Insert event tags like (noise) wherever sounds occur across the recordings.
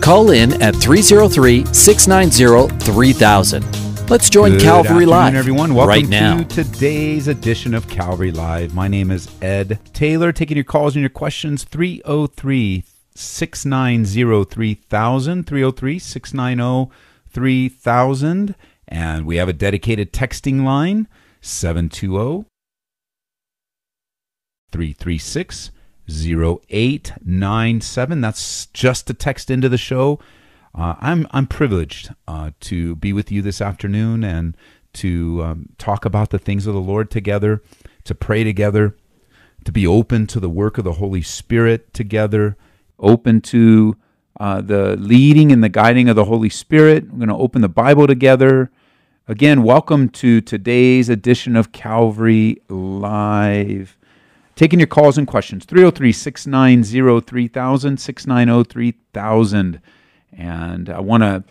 Call in at 303 690 3000. Let's join Good Calvary Live everyone. Welcome right now. to today's edition of Calvary Live. My name is Ed Taylor, taking your calls and your questions 303 690 3000. 303 690 3000. And we have a dedicated texting line 720 336 0897. That's just to text into the show. Uh, I'm I'm privileged uh, to be with you this afternoon and to um, talk about the things of the Lord together, to pray together, to be open to the work of the Holy Spirit together, open to uh, the leading and the guiding of the Holy Spirit. We're going to open the Bible together. Again, welcome to today's edition of Calvary Live. Taking your calls and questions 303 690 3000, 690 3000. And I want to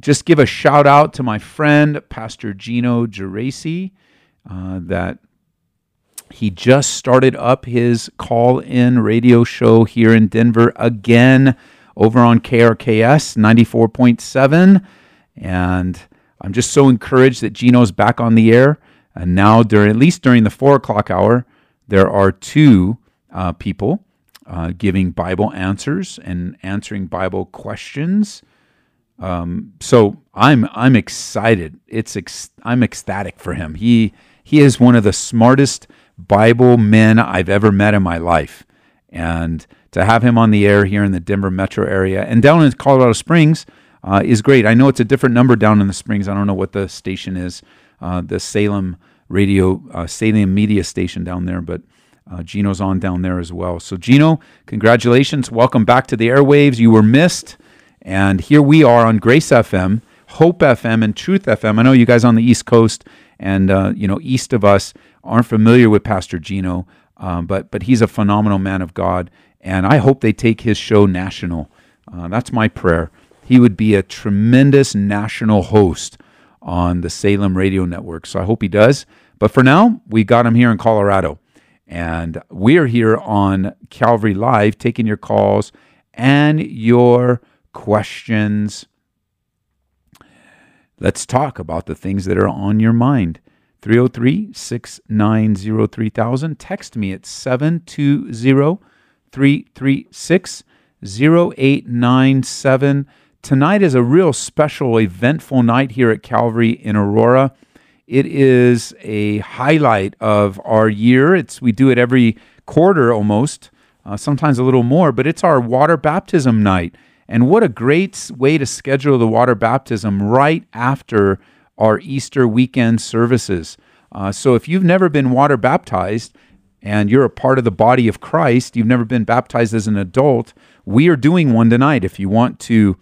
just give a shout out to my friend, Pastor Gino Geraci, uh, that he just started up his call in radio show here in Denver again over on KRKS 94.7. And I'm just so encouraged that Gino's back on the air. And now, during at least during the four o'clock hour, there are two uh, people uh, giving Bible answers and answering Bible questions. Um, so I'm I'm excited. It's ex- I'm ecstatic for him. He he is one of the smartest Bible men I've ever met in my life, and to have him on the air here in the Denver metro area and down in Colorado Springs uh, is great. I know it's a different number down in the Springs. I don't know what the station is, uh, the Salem radio, uh, Salem media station down there, but uh, Gino's on down there as well. So, Gino, congratulations. Welcome back to the airwaves. You were missed. And here we are on Grace FM, Hope FM, and Truth FM. I know you guys on the East Coast and uh, you know east of us aren't familiar with Pastor Gino, um, but but he's a phenomenal man of God, and I hope they take his show national. Uh, that's my prayer. He would be a tremendous national host on the Salem Radio Network. So I hope he does. But for now, we got him here in Colorado. And we're here on Calvary Live taking your calls and your questions. Let's talk about the things that are on your mind. 303 690 3000. Text me at 720 336 0897. Tonight is a real special, eventful night here at Calvary in Aurora. It is a highlight of our year. It's we do it every quarter almost, uh, sometimes a little more, but it's our water baptism night. And what a great way to schedule the water baptism right after our Easter weekend services. Uh, so if you've never been water baptized and you're a part of the body of Christ, you've never been baptized as an adult, we are doing one tonight. If you want to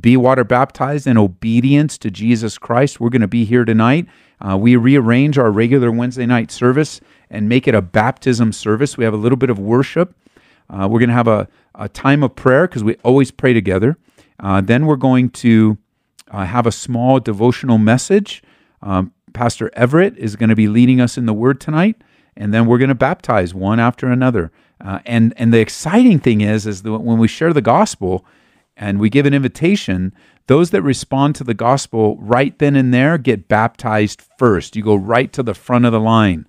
be water baptized in obedience to Jesus Christ, we're going to be here tonight. Uh, we rearrange our regular Wednesday night service and make it a baptism service. We have a little bit of worship. Uh, we're going to have a, a time of prayer because we always pray together. Uh, then we're going to uh, have a small devotional message. Um, Pastor Everett is going to be leading us in the Word tonight, and then we're going to baptize one after another. Uh, and and the exciting thing is, is that when we share the gospel and we give an invitation, those that respond to the gospel right then and there get baptized first. You go right to the front of the line,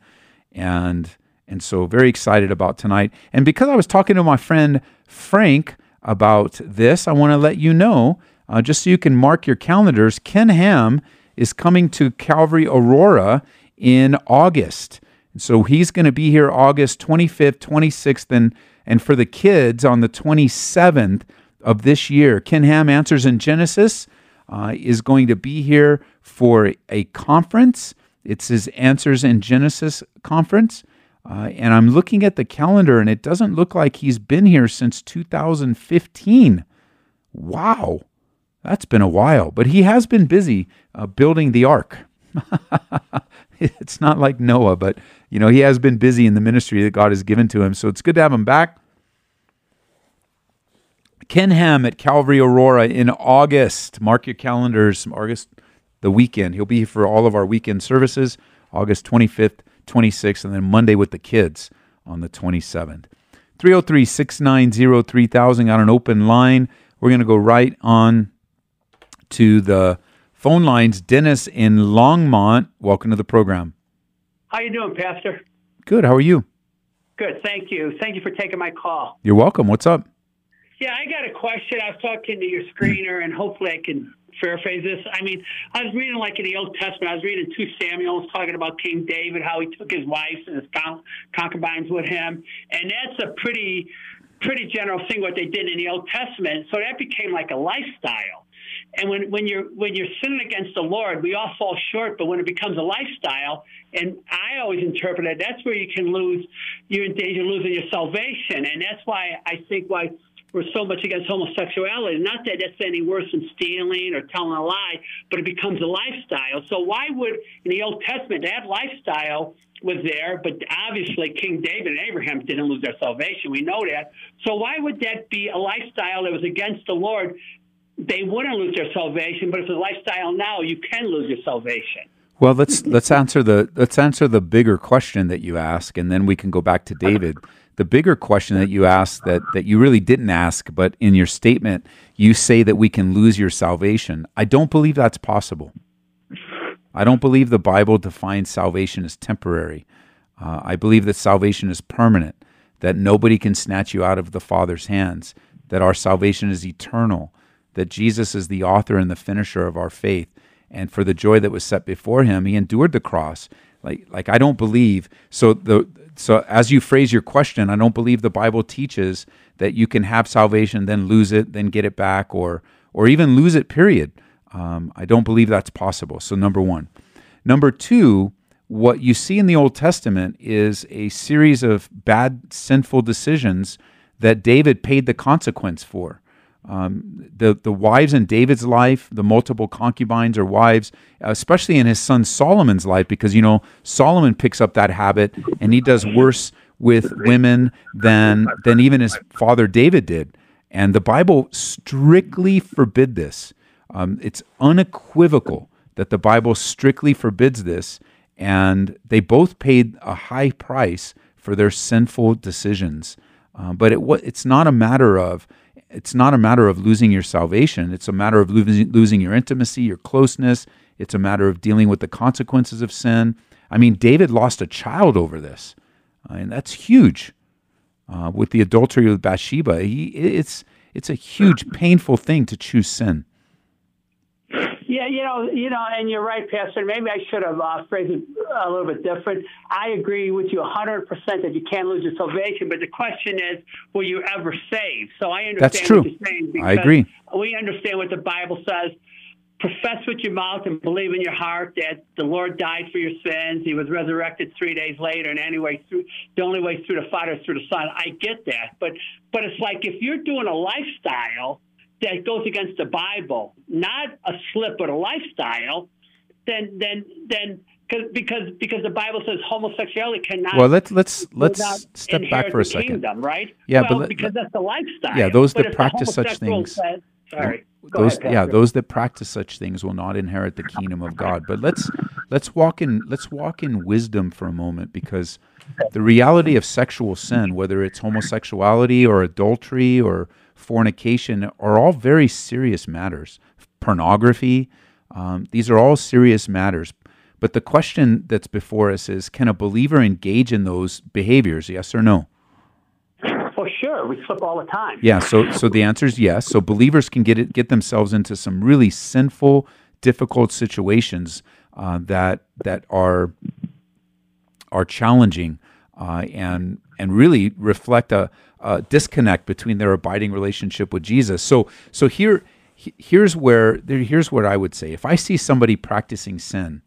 and and so very excited about tonight. And because I was talking to my friend Frank about this, I want to let you know, uh, just so you can mark your calendars. Ken Ham is coming to Calvary Aurora in August. So he's going to be here August 25th, 26th, and, and for the kids on the 27th of this year. Ken Ham Answers in Genesis uh, is going to be here for a conference. It's his Answers in Genesis conference. Uh, and I'm looking at the calendar, and it doesn't look like he's been here since 2015. Wow. That's been a while, but he has been busy uh, building the ark. (laughs) it's not like Noah, but you know he has been busy in the ministry that God has given to him. So it's good to have him back. Ken Ham at Calvary Aurora in August. Mark your calendars. August, the weekend. He'll be here for all of our weekend services. August 25th, 26th, and then Monday with the kids on the 27th. 303 690 3000 got an open line. We're going to go right on to the phone lines. Dennis in Longmont, welcome to the program. How you doing, Pastor? Good. How are you? Good. Thank you. Thank you for taking my call. You're welcome. What's up? Yeah, I got a question. I was talking to your screener, and hopefully I can paraphrase this. I mean, I was reading like in the Old Testament. I was reading two Samuels talking about King David, how he took his wives and his concubines with him, and that's a pretty, pretty general thing what they did in the Old Testament. So that became like a lifestyle. And when, when you're when you're sinning against the Lord, we all fall short. But when it becomes a lifestyle, and I always interpret it, that's where you can lose. You're in danger of losing your salvation, and that's why I think why we're so much against homosexuality. Not that that's any worse than stealing or telling a lie, but it becomes a lifestyle. So why would in the Old Testament that lifestyle was there, but obviously King David and Abraham didn't lose their salvation. We know that. So why would that be a lifestyle that was against the Lord? They wouldn't lose their salvation, but if it's a lifestyle now, you can lose your salvation. Well, let's let's answer the let's answer the bigger question that you ask, and then we can go back to (laughs) David the bigger question that you asked that, that you really didn't ask, but in your statement, you say that we can lose your salvation. I don't believe that's possible. I don't believe the Bible defines salvation as temporary. Uh, I believe that salvation is permanent, that nobody can snatch you out of the Father's hands, that our salvation is eternal, that Jesus is the author and the finisher of our faith. And for the joy that was set before him, he endured the cross. Like, like I don't believe. So the so as you phrase your question, I don't believe the Bible teaches that you can have salvation, then lose it, then get it back, or or even lose it. Period. Um, I don't believe that's possible. So number one, number two, what you see in the Old Testament is a series of bad, sinful decisions that David paid the consequence for. Um, the the wives in David's life, the multiple concubines or wives, especially in his son Solomon's life, because you know Solomon picks up that habit and he does worse with women than than even his father David did. And the Bible strictly forbid this. Um, it's unequivocal that the Bible strictly forbids this, and they both paid a high price for their sinful decisions. Uh, but it it's not a matter of it's not a matter of losing your salvation. It's a matter of losing, losing your intimacy, your closeness. It's a matter of dealing with the consequences of sin. I mean, David lost a child over this, uh, and that's huge. Uh, with the adultery with Bathsheba, he, it's it's a huge, painful thing to choose sin. Yeah, you know, you know, and you're right, Pastor. Maybe I should have uh, phrased it a little bit different. I agree with you 100% that you can't lose your salvation, but the question is, will you ever save? So I understand That's true. what you're saying. I agree. We understand what the Bible says. Profess with your mouth and believe in your heart that the Lord died for your sins. He was resurrected three days later, and anyway, through the only way through the Father is through the Son. I get that, but but it's like if you're doing a lifestyle that goes against the Bible, not a slip but a lifestyle, then then then because because the Bible says homosexuality cannot. Well, let's let's let's step back for a second, kingdom, right? Yeah, well, but let, because that's the lifestyle. Yeah, those but that practice such things. Says, sorry. those ahead, yeah, those that practice such things will not inherit the kingdom of God. But let's let's walk in let's walk in wisdom for a moment because the reality of sexual sin, whether it's homosexuality or adultery or fornication, are all very serious matters. Pornography, um, these are all serious matters. But the question that's before us is can a believer engage in those behaviors, yes or no? For sure, we slip all the time. Yeah, so so the answer is yes. So believers can get it, get themselves into some really sinful, difficult situations uh, that that are are challenging uh, and and really reflect a, a, disconnect between their abiding relationship with Jesus. So so here here's where here's what I would say. If I see somebody practicing sin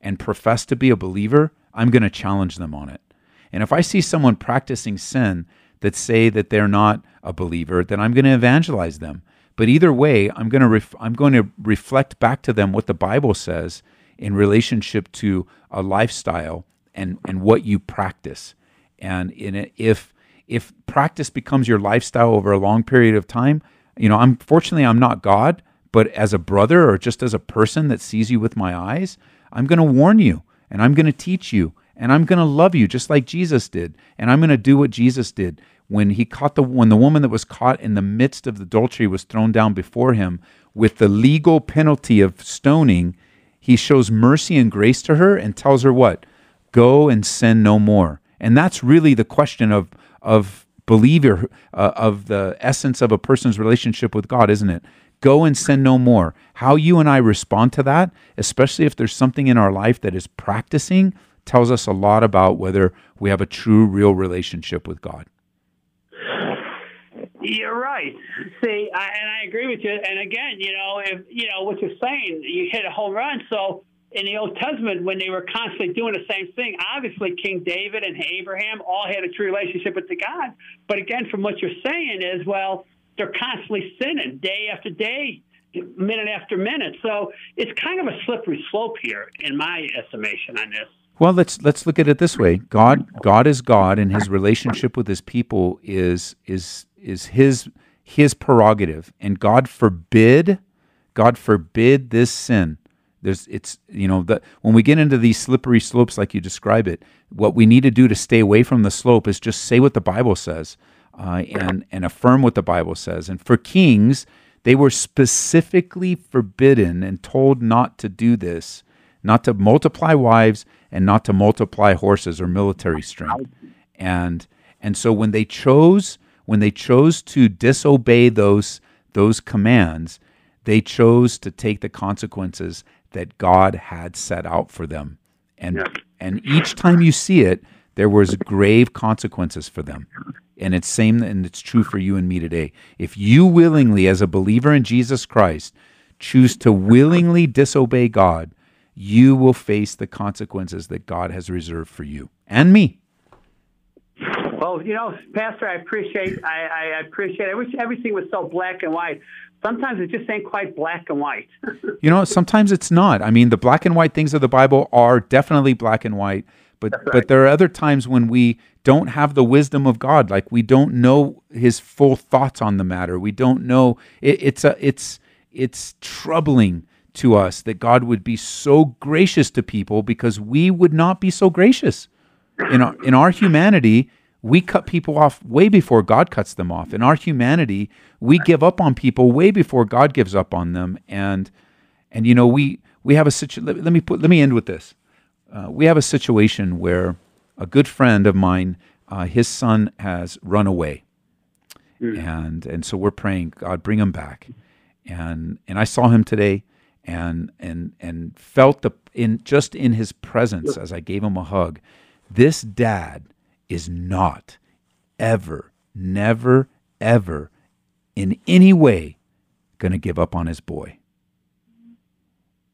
and profess to be a believer, I'm going to challenge them on it. And if I see someone practicing sin that say that they're not a believer, then I'm going to evangelize them. But either way, I'm going to ref- I'm going to reflect back to them what the Bible says in relationship to a lifestyle and and what you practice. And in if if practice becomes your lifestyle over a long period of time, you know, I'm fortunately I'm not God, but as a brother or just as a person that sees you with my eyes, I'm going to warn you and I'm going to teach you and I'm going to love you just like Jesus did. And I'm going to do what Jesus did when he caught the when the woman that was caught in the midst of adultery was thrown down before him with the legal penalty of stoning, he shows mercy and grace to her and tells her what? Go and sin no more. And that's really the question of of believer uh, of the essence of a person's relationship with God, isn't it? Go and sin no more. How you and I respond to that, especially if there's something in our life that is practicing, tells us a lot about whether we have a true, real relationship with God. You're right. See, I, and I agree with you. And again, you know, if you know what you're saying, you hit a home run. So in the Old Testament, when they were constantly doing the same thing, obviously King David and Abraham all had a true relationship with the God. But again, from what you're saying is, well, they're constantly sinning day after day, minute after minute. So it's kind of a slippery slope here, in my estimation, on this. Well, let's let's look at it this way. God God is God and his relationship with his people is is is his his prerogative. And God forbid God forbid this sin. There's it's you know that when we get into these slippery slopes like you describe it, what we need to do to stay away from the slope is just say what the Bible says uh, and and affirm what the Bible says. And for kings, they were specifically forbidden and told not to do this, not to multiply wives and not to multiply horses or military strength. And and so when they chose when they chose to disobey those those commands, they chose to take the consequences that God had set out for them. And yeah. and each time you see it, there was grave consequences for them. And it's same and it's true for you and me today. If you willingly as a believer in Jesus Christ choose to willingly disobey God, you will face the consequences that God has reserved for you and me. Well, you know, Pastor, I appreciate I, I appreciate. I wish everything was so black and white. Sometimes it just ain't quite black and white. (laughs) you know, sometimes it's not. I mean, the black and white things of the Bible are definitely black and white, but right. but there are other times when we don't have the wisdom of God, like we don't know His full thoughts on the matter. We don't know. It, it's a it's it's troubling to us that God would be so gracious to people because we would not be so gracious. In our, in our humanity, we cut people off way before God cuts them off. In our humanity, we give up on people way before God gives up on them. And and you know, we we have a situation. Let, me put let me end with this. Uh, we have a situation where a good friend of mine, uh, his son has run away, mm. and and so we're praying, God, bring him back. And and I saw him today and and and felt the in just in his presence as I gave him a hug. This dad is not ever, never, ever in any way going to give up on his boy.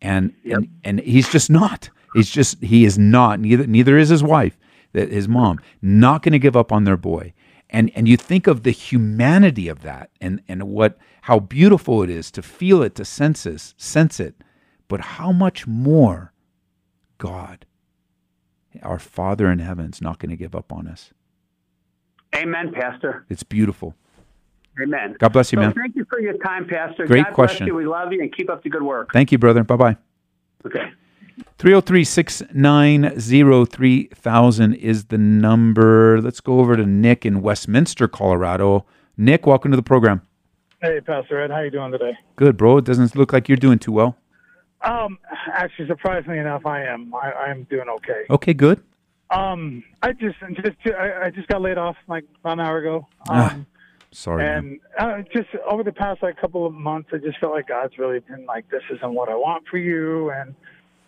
And, yep. and and he's just not. He's just he is not. Neither neither is his wife, his mom, not going to give up on their boy. And and you think of the humanity of that, and and what how beautiful it is to feel it, to sense it, sense it, but how much more God, our Father in heaven, is not going to give up on us. Amen, Pastor. It's beautiful. Amen. God bless you, so man. Thank you for your time, Pastor. Great God question. You. We love you and keep up the good work. Thank you, brother. Bye bye. Okay. 303 690 3000 is the number. Let's go over to Nick in Westminster, Colorado. Nick, welcome to the program. Hey, Pastor Ed, how are you doing today? Good, bro. It doesn't look like you're doing too well. Um, actually, surprisingly enough, I am. I, I'm doing okay. Okay, good. Um, I just just I, I just got laid off like about an hour ago. Ah, um, sorry. And uh, just over the past like couple of months, I just felt like God's really been like, "This isn't what I want for you," and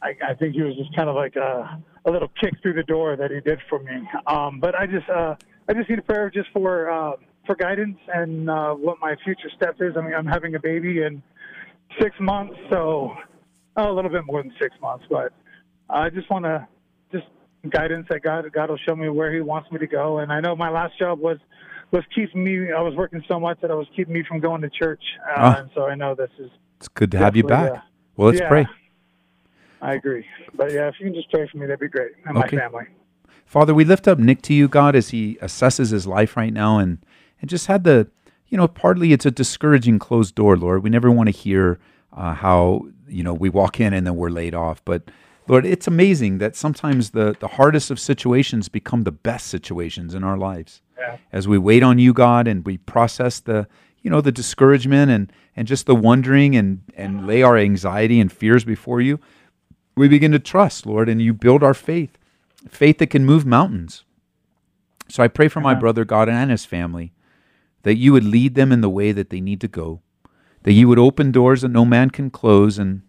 I, I think He was just kind of like a, a little kick through the door that He did for me. Um, but I just uh, I just need a prayer just for. Uh, for guidance and uh, what my future step is. I mean, I'm having a baby in six months, so oh, a little bit more than six months, but I just want to just guidance that God God will show me where He wants me to go. And I know my last job was was keeping me. I was working so much that I was keeping me from going to church, uh, Ah. and so I know this is. It's good to have you back. Definitely, Well, let's yeah. pray. I agree, but yeah, if you can just pray for me, that'd be great, and Okay. my family. Father, we lift up Nick to you, God, as he assesses his life right now and, and just had the, you know, partly it's a discouraging closed door, Lord. We never want to hear uh, how, you know, we walk in and then we're laid off. But Lord, it's amazing that sometimes the, the hardest of situations become the best situations in our lives. Yeah. As we wait on you, God, and we process the, you know, the discouragement and, and just the wondering and, and lay our anxiety and fears before you, we begin to trust, Lord, and you build our faith faith that can move mountains. So I pray for my brother God and his family that you would lead them in the way that they need to go, that you would open doors that no man can close, and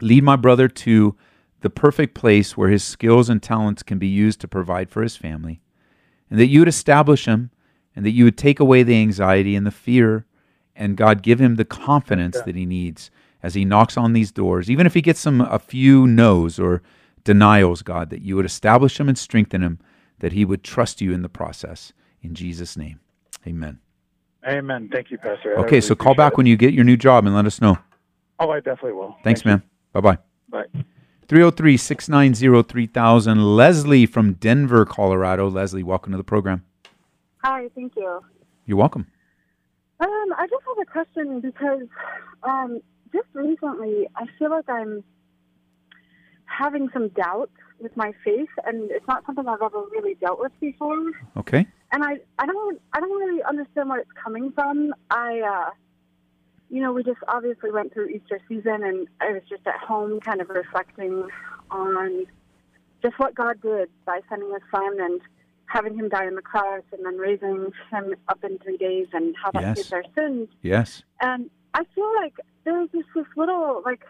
lead my brother to the perfect place where his skills and talents can be used to provide for his family, and that you would establish him, and that you would take away the anxiety and the fear, and God give him the confidence that he needs as he knocks on these doors, even if he gets some a few no's or denials, God, that you would establish him and strengthen him, that he would trust you in the process. In Jesus' name, amen. Amen. Thank you, Pastor. I Okay, really so call back appreciate when you get your new job and let us know. Oh, I definitely will. Thanks, Thank you. man. Bye bye. Bye. 303 690 3000. Leslie from Denver, Colorado. Leslie, welcome to the program. Hi, thank you. You're welcome. Um, I just have a question because um, just recently I feel like I'm having some doubt with my faith, and it's not something I've ever really dealt with before. Okay. And I, I don't, I don't really understand where it's coming from. I, uh, you know, we just obviously went through Easter season, and I was just at home, kind of reflecting on just what God did by sending His Son and having Him die on the cross, and then raising Him up in three days, and how that Yes. saves our sins. Yes. And I feel like there was just this little like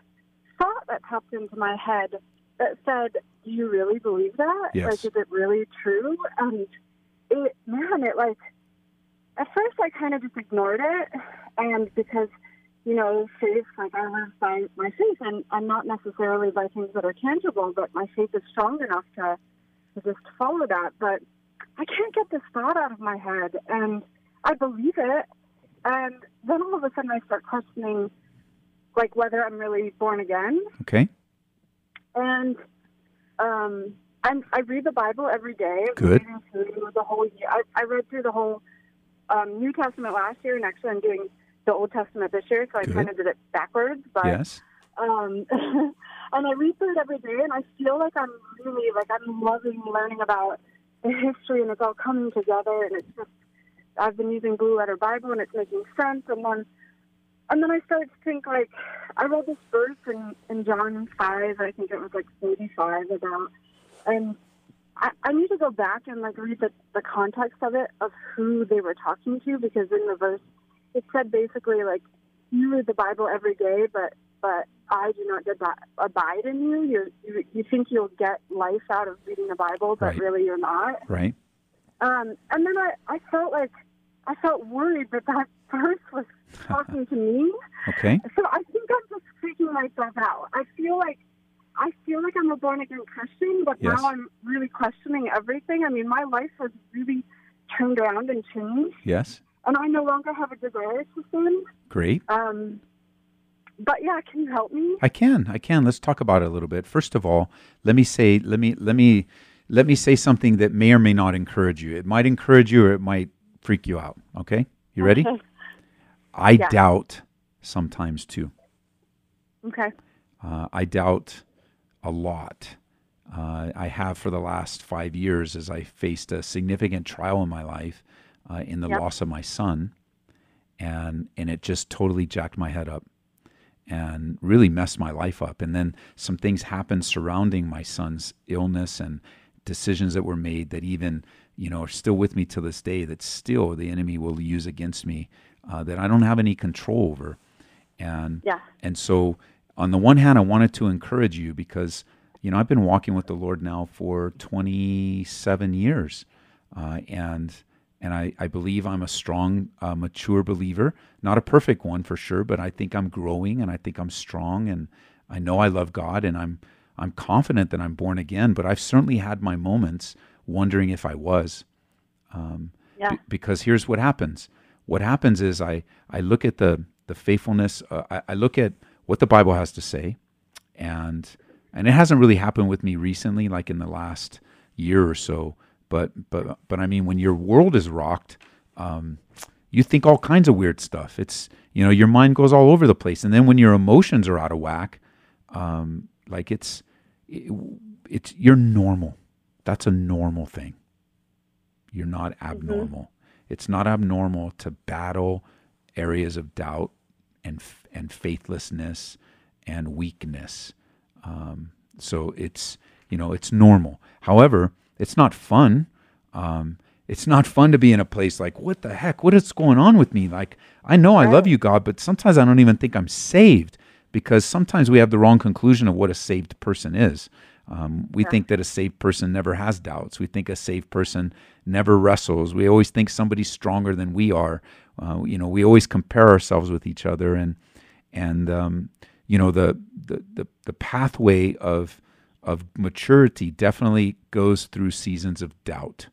thought that popped into my head that said, "Do you really believe that? Yes. Like, is it really true?" And it, man, it like at first I kind of just ignored it, and because you know, faith, like I live by my faith, and, and not necessarily by things that are tangible, but my faith is strong enough to, to just follow that. But I can't get this thought out of my head, and I believe it. And then all of a sudden I start questioning, like, whether I'm really born again. Okay. And um, I'm, I read the Bible every day. Good. through the whole year. I, I read through the whole um, New Testament last year, and actually I'm doing the Old Testament this year, so I Good. kind of did it backwards. But Yes. um, (laughs) and I read through it every day, and I feel like I'm really like I'm loving learning about the history, and it's all coming together, and it's just I've been using Blue Letter Bible, and it's making sense, and then and then I started to think like I read this verse in in John five, I think it was like thirty five about, and I, I need to go back and like read the the context of it of who they were talking to because in the verse it said basically like you read the Bible every day, but but I do not ab- abide in you. You're, you you think you'll get life out of reading the Bible, but Right. really you're not. Right. Um, and then I I felt like I felt worried that that (laughs) verse was talking to me. (laughs) Okay. So I think I'm just freaking myself out. I feel like I feel like I'm a born again Christian, but Yes. now I'm really questioning everything. I mean, my life has really turned around and changed, Yes. and I no longer have a desire to sin. Great. Um, but yeah, can you help me? I can. I can. Let's talk about it a little bit. First of all, let me say let me let me let me say something that may or may not encourage you. It might encourage you or it might freak you out. Okay? You ready? Okay. I Yeah. doubt sometimes too. Okay. Uh, I doubt a lot. Uh, I have for the last five years as I faced a significant trial in my life uh, in the Yep. loss of my son, and and it just totally jacked my head up and really messed my life up. And then some things happened surrounding my son's illness and decisions that were made that even you know are still with me to this day. That still the enemy will use against me uh, that I don't have any control over. And Yeah. and so, on the one hand, I wanted to encourage you because, you know, I've been walking with the Lord now for 27 years. Uh, and and I, I believe I'm a strong, uh, mature believer. Not a perfect one for sure, but I think I'm growing and I think I'm strong and I know I love God and I'm I'm confident that I'm born again. But I've certainly had my moments wondering if I was. Um, Yeah. Be- because here's what happens. What happens is I I look at the the faithfulness. Uh, I, I look at what the Bible has to say, and and it hasn't really happened with me recently, like in the last year or so. But but but I mean, when your world is rocked, um, you think all kinds of weird stuff. It's you know your mind goes all over the place, and then when your emotions are out of whack, um, like it's it, it's you're normal. That's a normal thing. You're not abnormal. It's not abnormal to battle areas of doubt and and faithlessness and weakness. Um, so it's you know it's normal. However, it's not fun. Um, it's not fun to be in a place like what the heck? What is going on with me? Like I know I love you, God, but sometimes I don't even think I'm saved because sometimes we have the wrong conclusion of what a saved person is. Um, we think that a saved person never has doubts. We think a saved person never wrestles. We always think somebody's stronger than we are. Uh, you know, we always compare ourselves with each other, and and um, you know the, the the the pathway of of maturity definitely goes through seasons of doubt.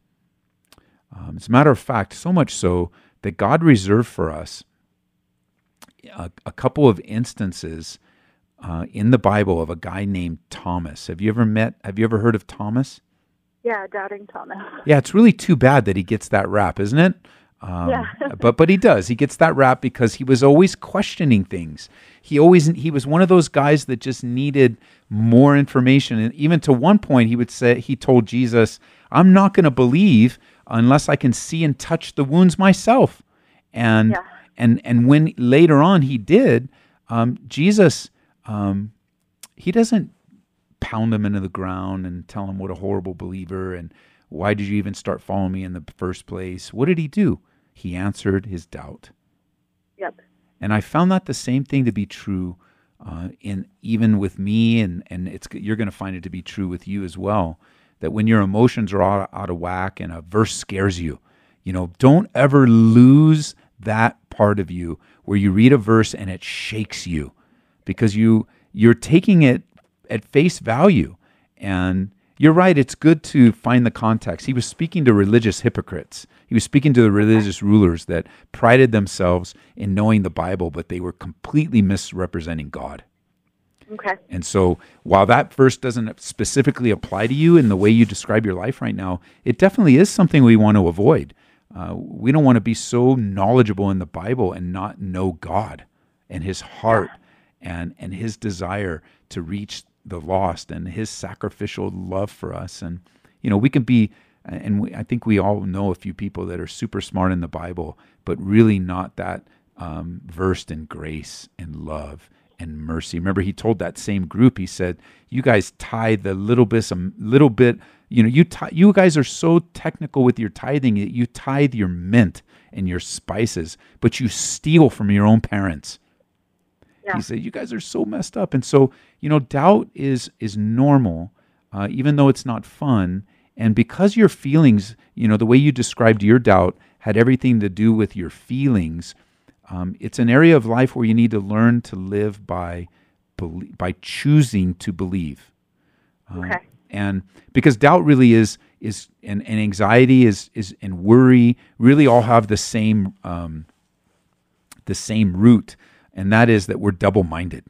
Um, as a matter of fact, so much so that God reserved for us a, a couple of instances uh, in the Bible of a guy named Thomas. Have you ever met? Have you ever heard of Thomas? Yeah, doubting Thomas. Yeah, it's really too bad that he gets that rap, isn't it? Um, Yeah. (laughs) but but he does. He gets that rap because he was always questioning things. He always he was one of those guys that just needed more information. And even to one point, he would say he told Jesus, "I'm not going to believe unless I can see and touch the wounds myself." And Yeah. and and when later on he did, um, Jesus um, he doesn't pound him into the ground and tell him what a horrible believer and why did you even start following me in the first place? What did he do? He answered his doubt. Yep. And I found that the same thing to be true uh, in even with me, and and it's you're going to find it to be true with you as well. That when your emotions are out, out of whack and a verse scares you, you know, don't ever lose that part of you where you read a verse and it shakes you because you you're taking it at face value and you're right it's good to find the context he was speaking to religious hypocrites he was speaking to the religious rulers that prided themselves in knowing the bible but they were completely misrepresenting god Okay. and so while that verse doesn't specifically apply to you in the way you describe your life right now, it definitely is something we want to avoid. Uh, we don't want to be so knowledgeable in the Bible and not know God and His heart and and His desire to reach the lost and His sacrificial love for us. And you know, we can be, and we, I think we all know a few people that are super smart in the Bible, but really not that um, versed in grace and love and mercy. Remember, he told that same group, he said, "You guys tithe the little bit, a little bit. You know, you you guys are so technical with your tithing. that You tithe your mint and your spices, but you steal from your own parents." Yeah. He said, "You guys are so messed up." And so, you know, doubt is is normal, uh, even though it's not fun. And because your feelings, you know, the way you described your doubt had everything to do with your feelings. Um, it's an area of life where you need to learn to live by by choosing to believe. Uh, Okay. And because doubt really is is and, and anxiety is is and worry really all have the same um, the same root, and that is that we're double minded.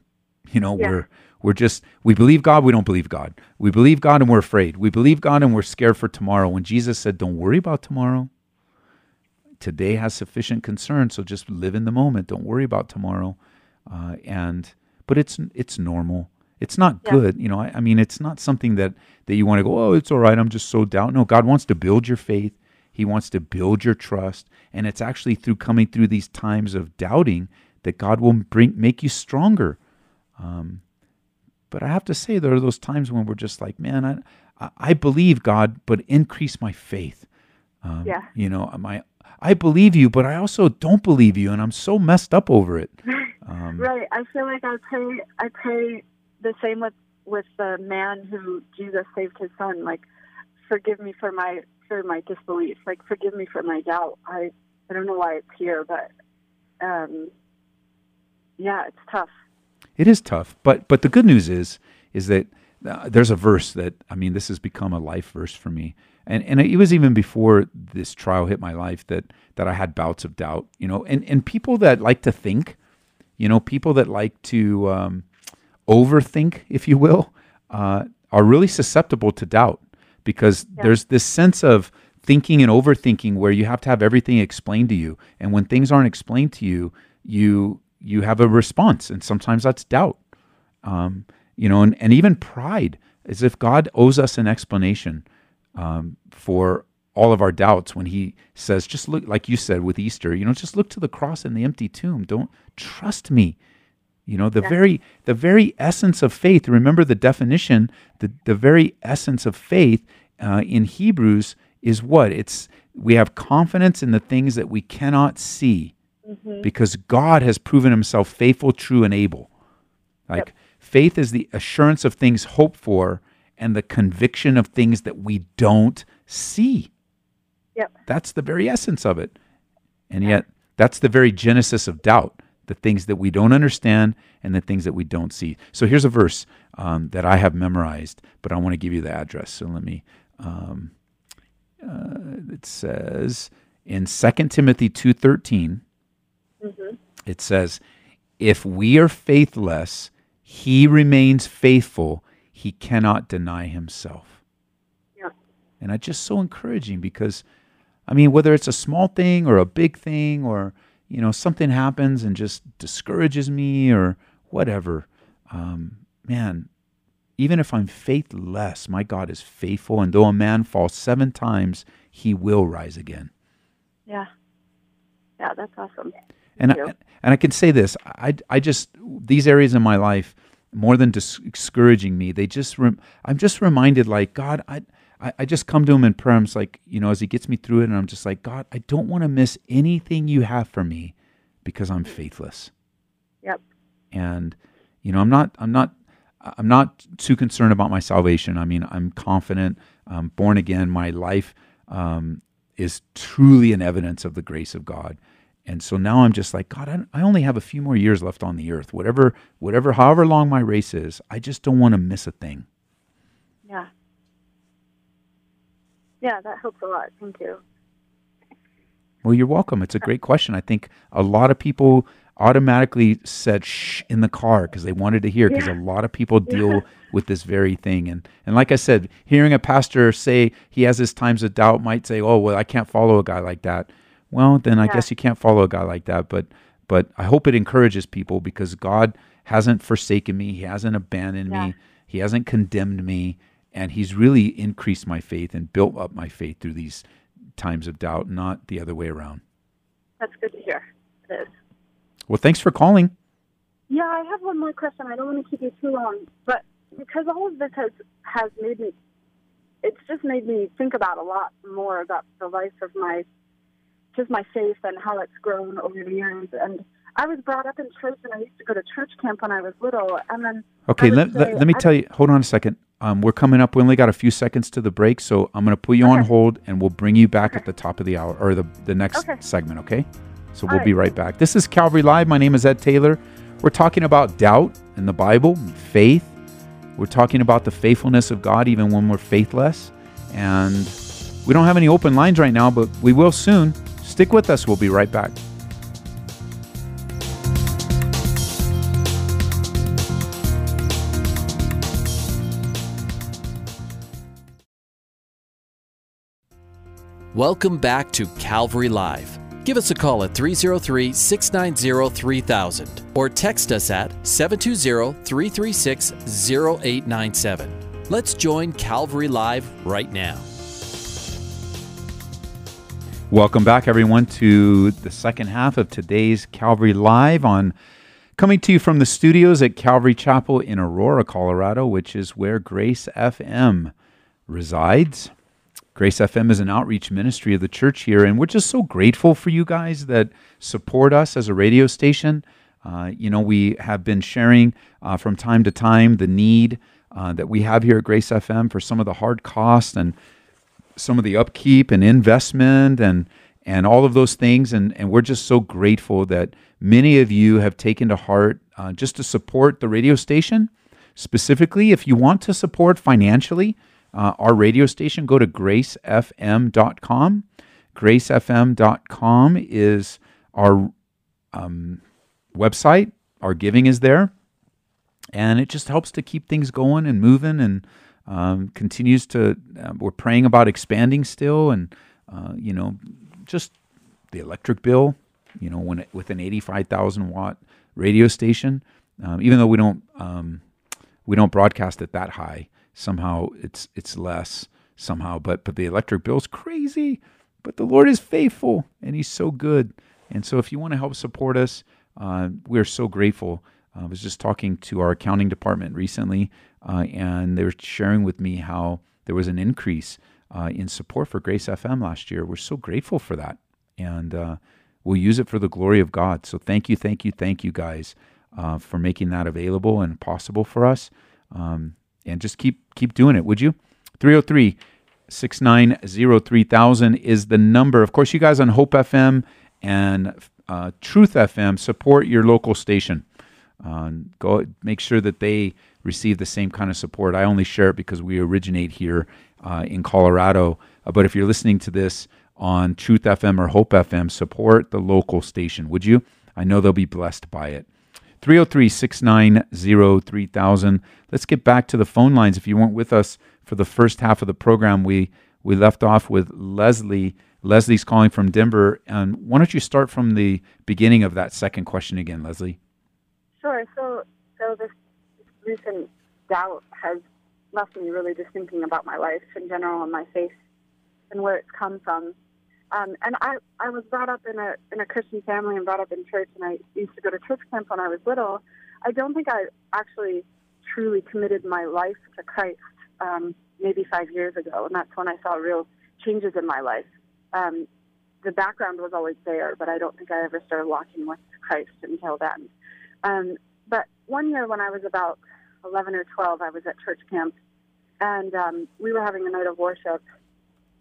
You know, Yeah. we're we're just we believe God, we don't believe God. We believe God and we're afraid. We believe God and we're scared for tomorrow. When Jesus said, "Don't worry about tomorrow," today has sufficient concern, so just live in the moment. Don't worry about tomorrow. Uh, and but it's it's normal. It's not Yeah. good, you know. I, I mean, it's not something that that you want to go. Oh, it's all right. I'm just so down. No, God wants to build your faith. He wants to build your trust, and it's actually through coming through these times of doubting that God will bring make you stronger. Um, but I have to say, there are those times when we're just like, man, I I, believe God, but increase my faith. Um, Yeah. You know, my I believe you, but I also don't believe you, and I'm so messed up over it. (laughs) Um, Right. I feel like I pray. I pray the same with with the man who Jesus saved his son. Like, forgive me for my for my disbelief. Like, forgive me for my doubt. I I don't know why it's here, but um, yeah, it's tough. It is tough, but but the good news is is that uh, there's a verse that I mean, this has become a life verse for me, and and it was even before this trial hit my life that that I had bouts of doubt, you know, and and people that like to think, you know, people that like to um, overthink, if you will, uh, are really susceptible to doubt because Yeah. there's this sense of thinking and overthinking where you have to have everything explained to you, and when things aren't explained to you, you you have a response, and sometimes that's doubt um, you know, and, and even pride, as if God owes us an explanation um, for all of our doubts when He says, just look, like you said with Easter, you know, just look to the cross and the empty tomb. Don't trust me. You know, the very the very essence of faith. Remember the definition. The the very essence of faith uh, in Hebrews is what it's. We have confidence in the things that we cannot see, because God has proven Himself faithful, true, and able. Like faith is the assurance of things hoped for and the conviction of things that we don't see. Yep. That's the very essence of it. And yet, that's the very genesis of doubt the things that we don't understand and the things that we don't see. So here's a verse um, that I have memorized, but I want to give you the address. So let me. Um, uh, it says in 2 Timothy 2:13 it says if we are faithless he remains faithful he cannot deny himself Yeah. and it's just so encouraging because i mean whether it's a small thing or a big thing or you know something happens and just discourages me or whatever um, man even if i'm faithless my god is faithful and though a man falls seven times he will rise again Yeah. Yeah, that's awesome. And. I, and I can say this, I I just these areas in my life more than discouraging me, they just rem, I'm just reminded like God, I, I I just come to Him in prayer. I'm just like you know as He gets me through it, and I'm just like God, I don't want to miss anything You have for me because I'm faithless, Yep. and you know I'm not I'm not I'm not too concerned about my salvation. I mean I'm confident, I'm born again. My life um, is truly an evidence of the grace of God. And so now I'm just like, God, I, I only have a few more years left on the earth. Whatever, whatever, however long my race is, I just don't want to miss a thing. Yeah. Yeah, that helps a lot. Thank you. Well, you're welcome. It's a great question. I think a lot of people automatically said shh in the car because they wanted to hear because a lot of people deal with this very thing. And and like I said, hearing a pastor say he has his times of doubt might say, "Oh, well, I can't follow a guy like that." Well, then I Yeah. guess you can't follow a guy like that, but but I hope it encourages people because God hasn't forsaken me. He hasn't abandoned Yeah. me. He hasn't condemned me, and he's really increased my faith and built up my faith through these times of doubt, not the other way around. That's good to hear. It is. Well, thanks for calling. Yeah, I have one more question. I don't want to keep you too long, but because all of this has has made me, it's just made me think about a lot more about the life of my, my faith and how it's grown over the years. And I was brought up in church, and I used to go to church camp when I was little, and then Okay, I would let, let, me tell you. Hold on a second. Um, we're coming up. We only got a few seconds to the break, so I'm going to put you on hold, and we'll bring you back at the top of the hour or the the next Okay. segment. Okay. So All we'll be right. right back. This is Calvary Live. My name is Ed Taylor. We're talking about doubt in the Bible, faith. We're talking about the faithfulness of God even when we're faithless, and we don't have any open lines right now, but we will soon. Stick with us. We'll be right back. Welcome back to Calvary Live. Give us a call at 303 690 3000 or text us at 720 336 0897. Let's join Calvary Live right now. Welcome back, everyone, to the second half of today's Calvary Live on coming to you from the studios at Calvary Chapel in Aurora, Colorado, which is where Grace FM resides. Grace FM is an outreach ministry of the church here, and we're just so grateful for you guys that support us as a radio station. Uh, you know, we have been sharing uh, from time to time the need uh, that we have here at Grace FM for some of the hard costs and some of the upkeep and investment and and all of those things and and we're just so grateful that many of you have taken to heart uh, just to support the radio station specifically, if you want to support financially uh, our radio station, go to gracefm.com. Gracefm.com is our um, website. Our giving is there. And it just helps to keep things going and moving and um, continues to. Uh, we're praying about expanding still and, uh, you know, just the electric bill, you know, when it, with an 85,000 watt radio station, um, even though we don't um, we don't broadcast it that high, somehow it's it's less somehow. But but the electric bill's crazy. But the Lord is faithful and He's so good. And so if you want to help support us, uh, we're so grateful. I was just talking to our accounting department recently, uh, and they were sharing with me how there was an increase uh, in support for Grace FM last year. We're so grateful for that, and uh, we'll use it for the glory of God. So thank you, thank you, thank you, guys, uh, for making that available and possible for us. Um, and just keep keep doing it, would you? 303 690 3000 is the number. Of course, you guys on Hope FM and uh, Truth FM support your local station. Uh, go make sure that they receive the same kind of support. I only share it because we originate here uh, in Colorado. Uh, but if you're listening to this on Truth FM or Hope FM, support the local station, would you? I know they'll be blessed by it. 303 690 3000. Let's get back to the phone lines. If you weren't with us for the first half of the program, we, we left off with Leslie. Leslie's calling from Denver. And why don't you start from the beginning of that second question again, Leslie? Sure. So, so this recent doubt has left me really just thinking about my life in general and my faith and where it's come from. Um, and I, I was brought up in a in a Christian family and brought up in church, and I used to go to church camp when I was little. I don't think I actually truly committed my life to Christ um, maybe five years ago, and that's when I saw real changes in my life. Um, the background was always there, but I don't think I ever started walking with Christ until then. Um, but one year when I was about 11 or 12, I was at church camp, and um, we were having a night of worship,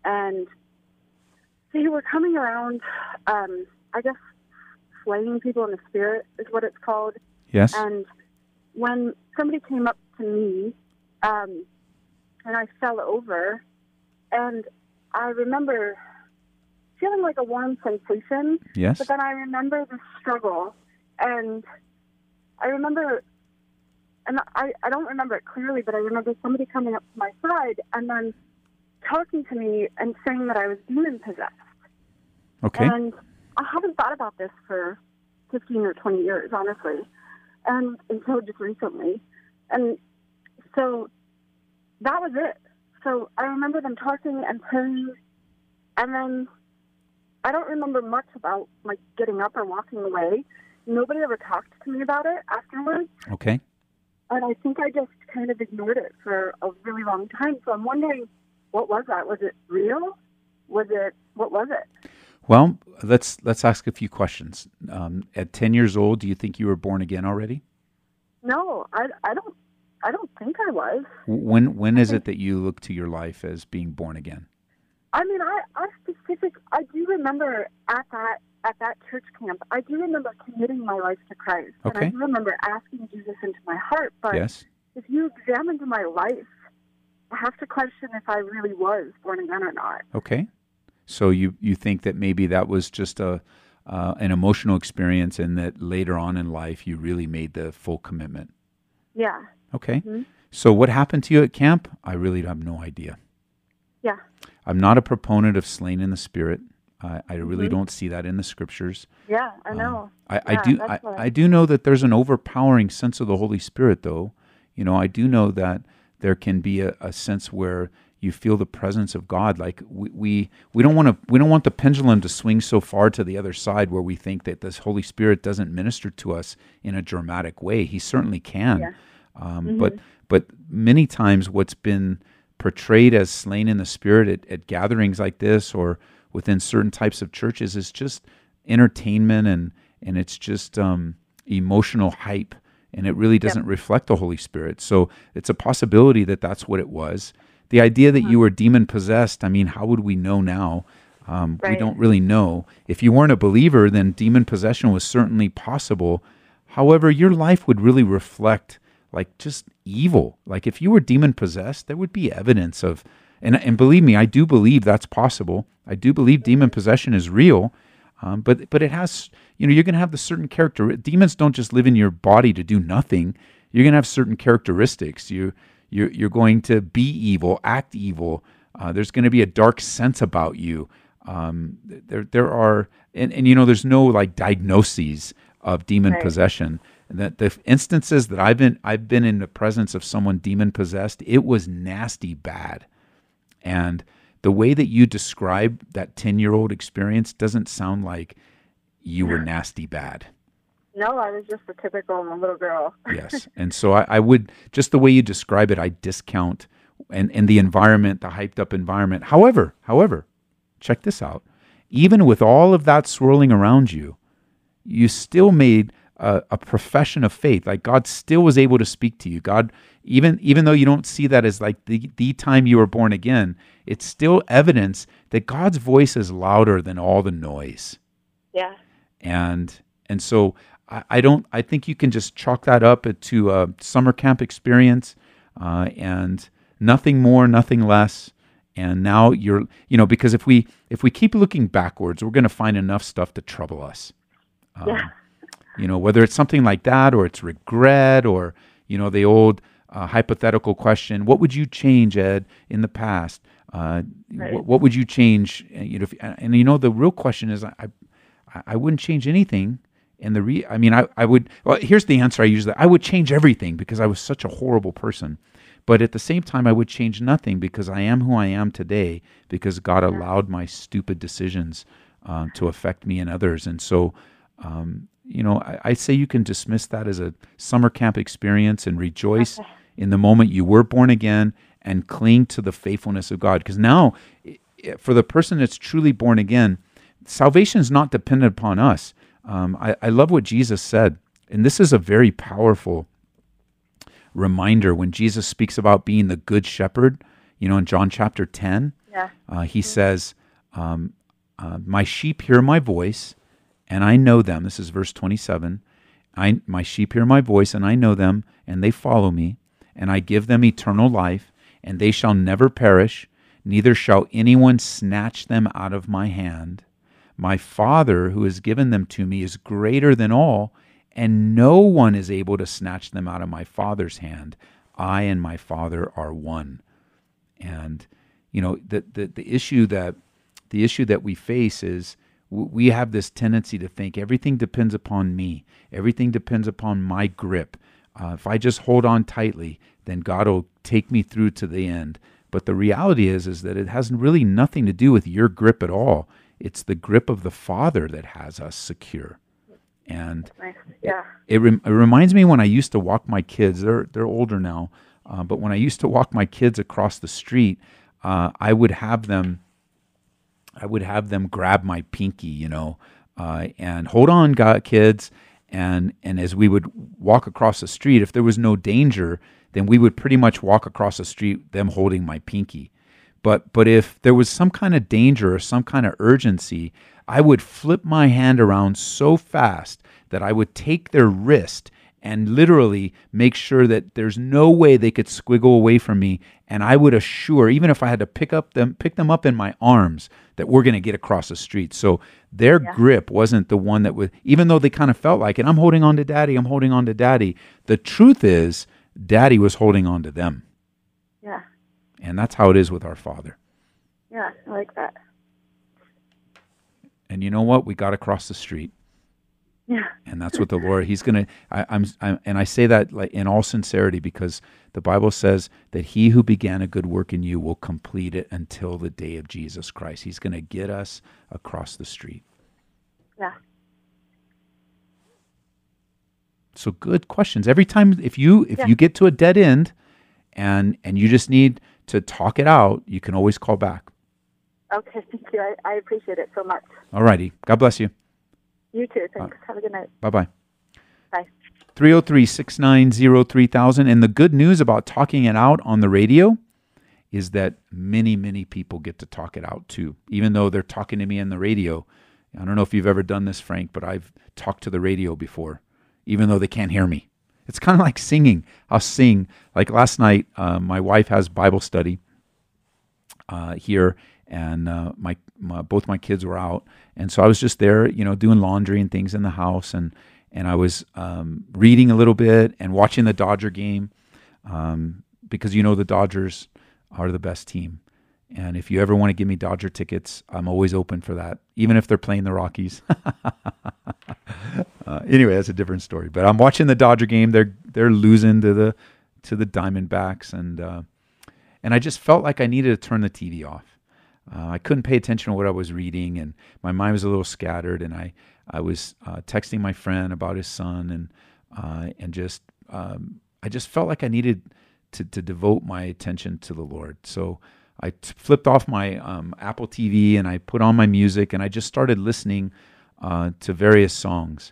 and so you were coming around, um, I guess, slaying people in the spirit is what it's called. Yes. And when somebody came up to me, um, and I fell over, and I remember feeling like a warm sensation. Yes. But then I remember the struggle, and I remember, and I, I don't remember it clearly, but I remember somebody coming up to my side and then talking to me and saying that I was demon possessed. Okay. And I haven't thought about this for 15 or 20 years, honestly, and until just recently. And so that was it. So I remember them talking and praying, and then I don't remember much about like getting up or walking away. Nobody ever talked to me about it afterwards, Okay. And I think I just kind of ignored it for a really long time. So I'm wondering, what was that? Was it real? Was it what was it? Well, let's let's ask a few questions. Um, at ten years old, do you think you were born again already? No, I, I don't I don't think I was. When when is it that you look to your life as being born again? I mean, I, I specific. I do remember at that at that church camp. I do remember committing my life to Christ, and I do remember asking Jesus into my heart. But Yes. if you examined my life, I have to question if I really was born again or not. Okay. So you you think that maybe that was just a uh, an emotional experience, and that later on in life you really made the full commitment. Yeah, Okay. Mhm. So what happened to you at camp? I really have no idea. yeah, I'm not a proponent of slain in the spirit. I, I really Mhm. don't see that in the scriptures. yeah. I Um, know. I, I Yeah, do I, I do know that there's an overpowering sense of the Holy Spirit though. You know, I do know that there can be a, a sense where you feel the presence of God. Like we we, we don't want to we don't want the pendulum to swing so far to the other side where we think that this Holy Spirit doesn't minister to us in a dramatic way. He certainly can. Yeah. Um, But but many times what's been portrayed as slain in the spirit at, at gatherings like this or within certain types of churches is just entertainment and and it's just um, emotional hype and it really doesn't reflect the Holy Spirit. So it's a possibility that that's what it was. The idea that you were demon possessed, I mean, how would we know now? Um, We don't really know. If you weren't a believer, then demon possession was certainly possible. However, your life would really reflect like just evil. Like if you were demon possessed, there would be evidence of and and believe me, I do believe that's possible. I do believe demon possession is real. Um, but but it has you know you're going to have the certain character. Demons don't just live in your body to do nothing. You're going to have certain characteristics. You you're you're going to be evil, act evil. Uh, there's going to be a dark sense about you. Um, there there are and, and you know there's no like diagnoses of demon Right. possession. That the instances that I've been I've been in the presence of someone demon possessed, it was nasty bad. And the way that you describe that 10 year old experience doesn't sound like you were nasty bad. No, I was just a typical little girl. Yes. (laughs) and so I, I would, just the way you describe it, I discount and, and the environment, the hyped up environment. However, however, check this out. Even with all of that swirling around you, you still made a, a profession of faith. Like God still was able to speak to you. God, even even though you don't see that as like the the time you were born again, it's still evidence that God's voice is louder than all the noise. Yeah. And and so I, I don't. I think you can just chalk that up to a summer camp experience, uh, and nothing more, nothing less. And now you're, you know, because if we if we keep looking backwards, we're going to find enough stuff to trouble us Yeah. you know whether it's something like that or it's regret or you know the old uh, hypothetical question. What would you change ed in the past? Uh, Right. what, what would you change Uh, you know if, and you know the real question is i i, I wouldn't change anything and the re i mean i, I would well here's the answer i usually i would change everything because i was such a horrible person. But at the same time i would change nothing because i am who i am today because god allowed my stupid decisions uh, to affect me and others. And so um, you know, I, I say you can dismiss that as a summer camp experience and rejoice in the moment you were born again and cling to the faithfulness of God. Because now, for the person that's truly born again, salvation is not dependent upon us. Um, I, I love what Jesus said, and this is a very powerful reminder when Jesus speaks about being the good shepherd. You know, in John chapter 10, Yeah. uh, he says, um, uh, My sheep hear my voice, and I know them. This is verse 27. I, my sheep hear my voice, and I know them, and they follow me, and I give them eternal life, and they shall never perish, neither shall anyone snatch them out of my hand. My Father, who has given them to me, is greater than all, and no one is able to snatch them out of my Father's hand. I and my Father are one and you know the, the the issue that the issue that we face is we have this tendency to think everything depends upon me everything depends upon my grip uh, if i just hold on tightly then god will take me through to the end but the reality is is that it has really nothing to do with your grip at all it's the grip of the father that has us secure and. Yeah. it, rem- it reminds me when I used to walk my kids. They're they're older now, uh, but when I used to walk my kids across the street, uh, I would have them. I would have them grab my pinky, you know, uh, and hold on, God, kids. And and as we would walk across the street, if there was no danger, then we would pretty much walk across the street them holding my pinky. But but if there was some kind of danger or some kind of urgency, I would flip my hand around so fast that I would take their wrist and literally make sure that there's no way they could squiggle away from me and I would assure even if I had to pick up them pick them up in my arms that we're going to get across the street. So their grip wasn't the one that would even though they kind of felt like it I'm holding on to daddy, I'm holding on to daddy. The truth is daddy was holding on to them. Yeah. And that's how it is with our Father. Yeah. I like that. And you know what? We got across the street, Yeah. and that's what the Lord. He's gonna. I, I'm, I'm, and I say that like in all sincerity because the Bible says that He who began a good work in you will complete it until the day of Jesus Christ. He's gonna get us across the street. Yeah. So good questions. Every time, if you if Yeah. you get to a dead end, and and you just need to talk it out, you can always call back. Okay. (laughs) Thank you. I, I appreciate it so much. All righty. God bless you. You too. Uh, Thanks. Have a good night. Bye bye. Bye. 303 690 3000. And the good news about talking it out on the radio is that many, many people get to talk it out too, even though they're talking to me on the radio. I don't know if you've ever done this, Frank, but I've talked to the radio before, even though they can't hear me. It's kind of like singing. I'll sing. Like last night, uh, my wife has Bible study uh, here, and uh, my, my both my kids were out, and so I was just there, you know, doing laundry and things in the house, and and I was um, reading a little bit and watching the Dodger game um, because you know the Dodgers are the best team. And if you ever want to give me Dodger tickets, I'm always open for that, even if they're playing the Rockies. (laughs) uh, anyway, that's a different story. But I'm watching the Dodger game. They're they're losing to the to the Diamondbacks, and uh, and I just felt like I needed to turn the TV off. Uh, I couldn't pay attention to what I was reading, and my mind was a little scattered. And I I was uh, texting my friend about his son, and uh, and just um, I just felt like I needed to to devote my attention to the Lord. So I t- flipped off my um, Apple TV and I put on my music and I just started listening uh, to various songs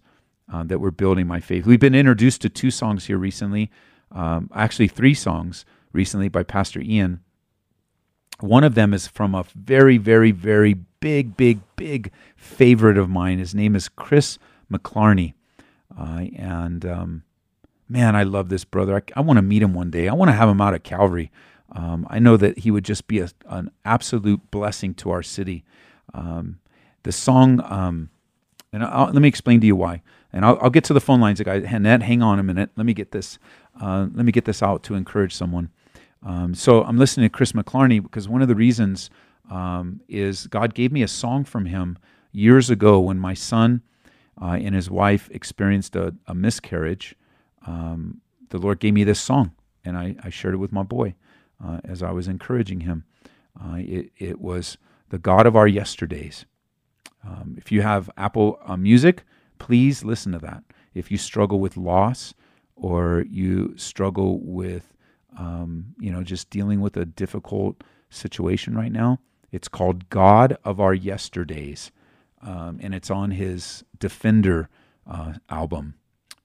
uh, that were building my faith. We've been introduced to two songs here recently, um, actually three songs recently by Pastor Ian. One of them is from a very, very, very big, big, big favorite of mine. His name is Chris McClarney, uh, and um, man, I love this brother. I, I want to meet him one day. I want to have him out at Calvary. Um, I know that he would just be a, an absolute blessing to our city. Um, the song, um, and I'll, let me explain to you why. And I'll, I'll get to the phone lines, guys. Annette, hang on a minute. Let me get this. Uh, let me get this out to encourage someone. Um, so I'm listening to Chris McClarney because one of the reasons um, is God gave me a song from him years ago when my son uh, and his wife experienced a, a miscarriage. Um, the Lord gave me this song, and I, I shared it with my boy uh, as I was encouraging him. Uh, it, it, was the God of our yesterdays. Um, if you have Apple uh, Music, please listen to that. If you struggle with loss or you struggle with, um, you know, just dealing with a difficult situation right now, it's called God of Our Yesterdays, um, and it's on his Defender uh, album.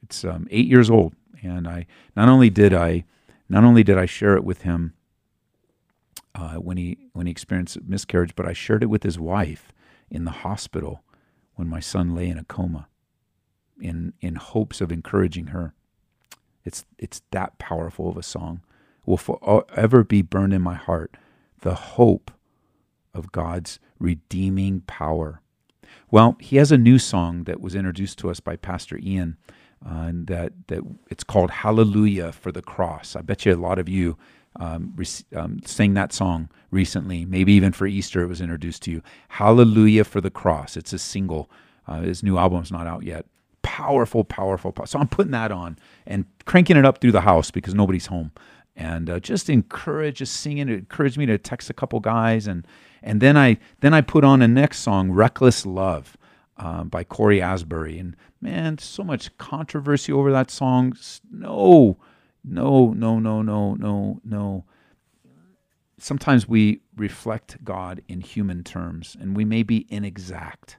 It's um, eight years old, and I not only did I not only did I share it with him uh, when he when he experienced miscarriage, but I shared it with his wife in the hospital when my son lay in a coma, in in hopes of encouraging her. It's it's that powerful of a song. Will forever be burned in my heart. The hope of God's redeeming power. Well, he has a new song that was introduced to us by Pastor Ian. Uh, and that that it's called Hallelujah for the Cross. I bet you a lot of you um, um, sang that song recently. Maybe even for Easter, it was introduced to you. Hallelujah for the Cross. It's a single. Uh, his new album's not out yet. Powerful, powerful. So I'm putting that on and cranking it up through the house because nobody's home. And uh, just encourage, just singing. It encouraged me to text a couple guys, and and then I then I put on a next song, "Reckless Love." Uh, by Cory Asbury. And man, so much controversy over that song. No, no, no, no, no, no, no. Sometimes we reflect God in human terms, and we may be inexact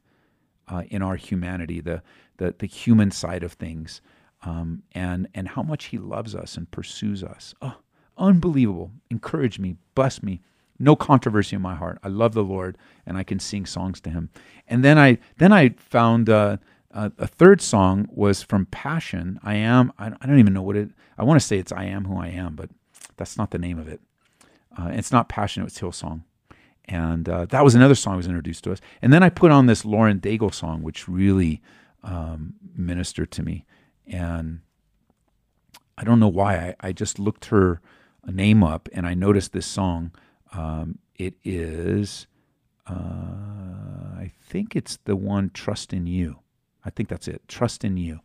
uh, in our humanity, the, the, the human side of things, um, and, and how much He loves us and pursues us. Oh, unbelievable. Encourage me, bless me. No controversy in my heart. I love the Lord, and I can sing songs to Him. And then I then I found uh, uh, a third song was from Passion. I am. I, I don't even know what it. I want to say it's I am who I am, but that's not the name of it. Uh, it's not Passion. It's Hillsong, and uh, that was another song that was introduced to us. And then I put on this Lauren Daigle song, which really um, ministered to me. And I don't know why. I, I just looked her name up and I noticed this song. Um, it is. Uh, I think it's the one "Trust in You." I think that's it. Trust in you.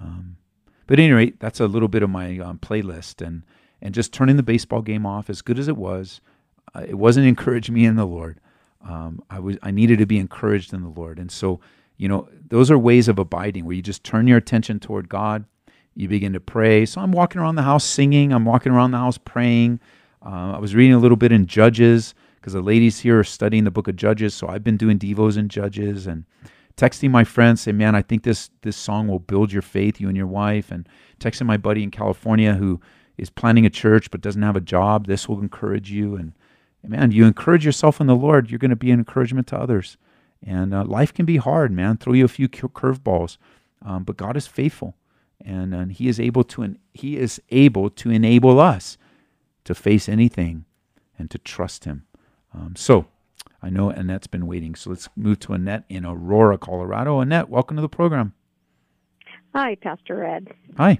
Um, but anyway, that's a little bit of my um, playlist, and and just turning the baseball game off, as good as it was, uh, it wasn't (laughs) encouraging me in the Lord. Um, I was I needed to be encouraged in the Lord, and so you know those are ways of abiding where you just turn your attention toward God. You begin to pray. So I'm walking around the house singing. I'm walking around the house praying. Uh, I was reading a little bit in Judges because the ladies here are studying the book of Judges. So I've been doing devos in Judges and texting my friends, say, "Man, I think this this song will build your faith, you and your wife," and texting my buddy in California who is planning a church but doesn't have a job. This will encourage you, and, man, you encourage yourself in the Lord, you're going to be an encouragement to others. And uh, life can be hard, man. Throw you a few curveballs, um, but God is faithful, and, and he is able to he is able to enable us to face anything and to trust him. Um, so I know Annette's been waiting, so let's move to Annette in Aurora, Colorado. Annette, welcome to the program. Hi, Pastor Ed. Hi.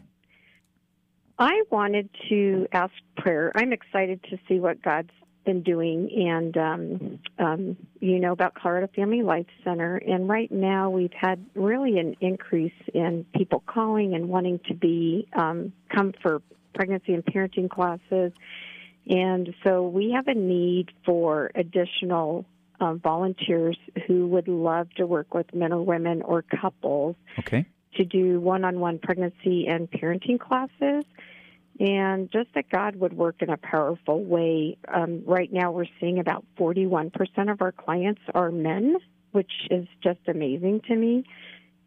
I wanted to ask prayer. I'm excited to see what God's been doing, and um, um, you know about Colorado Family Life Center. And right now, we've had really an increase in people calling and wanting to be um, come for pregnancy and parenting classes. And so we have a need for additional um, volunteers who would love to work with men or women or couples Okay. to do one on one pregnancy and parenting classes. And just that God would work in a powerful way. Um, right now, we're seeing about 41% of our clients are men, which is just amazing to me.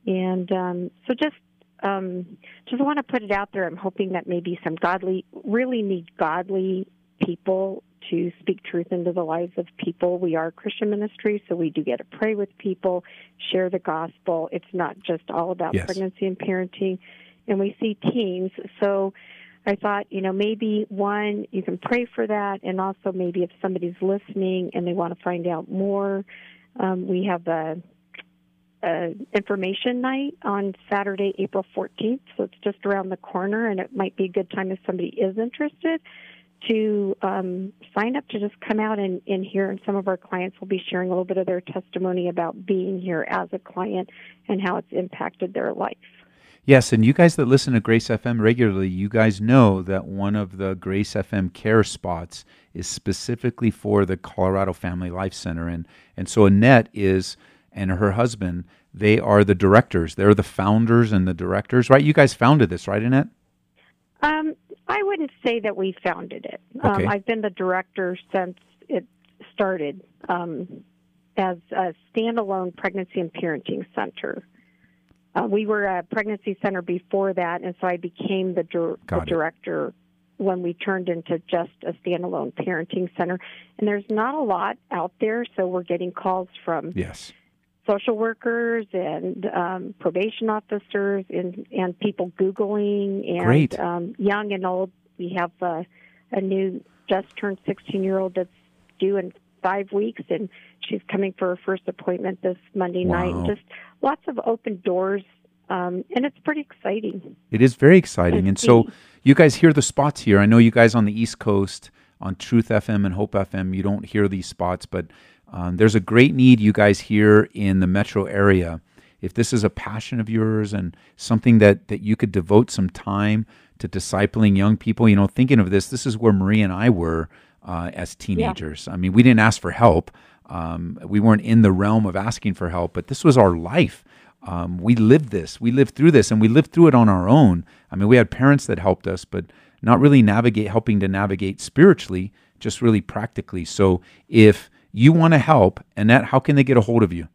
And um, so just um, just want to put it out there. I'm hoping that maybe some godly, really need godly people to speak truth into the lives of people. We are a Christian ministry, so we do get to pray with people, share the gospel. It's not just all about Yes. pregnancy and parenting. And we see teens, so I thought, you know, maybe one, you can pray for that, and also maybe if somebody's listening and they want to find out more, um, we have a, a information night on Saturday, April 14th, so it's just around the corner, and it might be a good time if somebody is interested to um, sign up to just come out and, and hear. And some of our clients will be sharing a little bit of their testimony about being here as a client and how it's impacted their life. Yes, and you guys that listen to Grace FM regularly, you guys know that one of the Grace FM care spots is specifically for the Colorado Family Life Center, and and so Annette is and her husband they are the directors. They're the founders and the directors, right? You guys founded this, right, Annette? Um, I wouldn't say that we founded it. Okay. Um, I've been the director since it started um, as a standalone pregnancy and parenting center. Uh, we were a pregnancy center before that, and so I became the, dir- the director when we turned into just a standalone parenting center. And there's not a lot out there, so we're getting calls from Yes. Social workers and um, probation officers and, and people Googling and Great. Um, young and old. We have a, a new just turned 16 year old that's due in five weeks, and she's coming for her first appointment this Monday night. Just lots of open doors, um, and it's pretty exciting. It is very exciting. And so you guys hear the spots here. I know you guys on the East Coast on Truth FM and Hope FM, you don't hear these spots, but um, there's a great need you guys here in the metro area. If this is a passion of yours and something that, that you could devote some time to discipling young people, you know, thinking of this, this is where Marie and I were uh, as teenagers. I mean, we didn't ask for help. Um, we weren't in the realm of asking for help, but this was our life. Um, we lived this. We lived through this, and we lived through it on our own. I mean, we had parents that helped us, but not really navigate, helping to navigate spiritually, just really practically. So, if you want to help, Annette, how can they get a hold of you?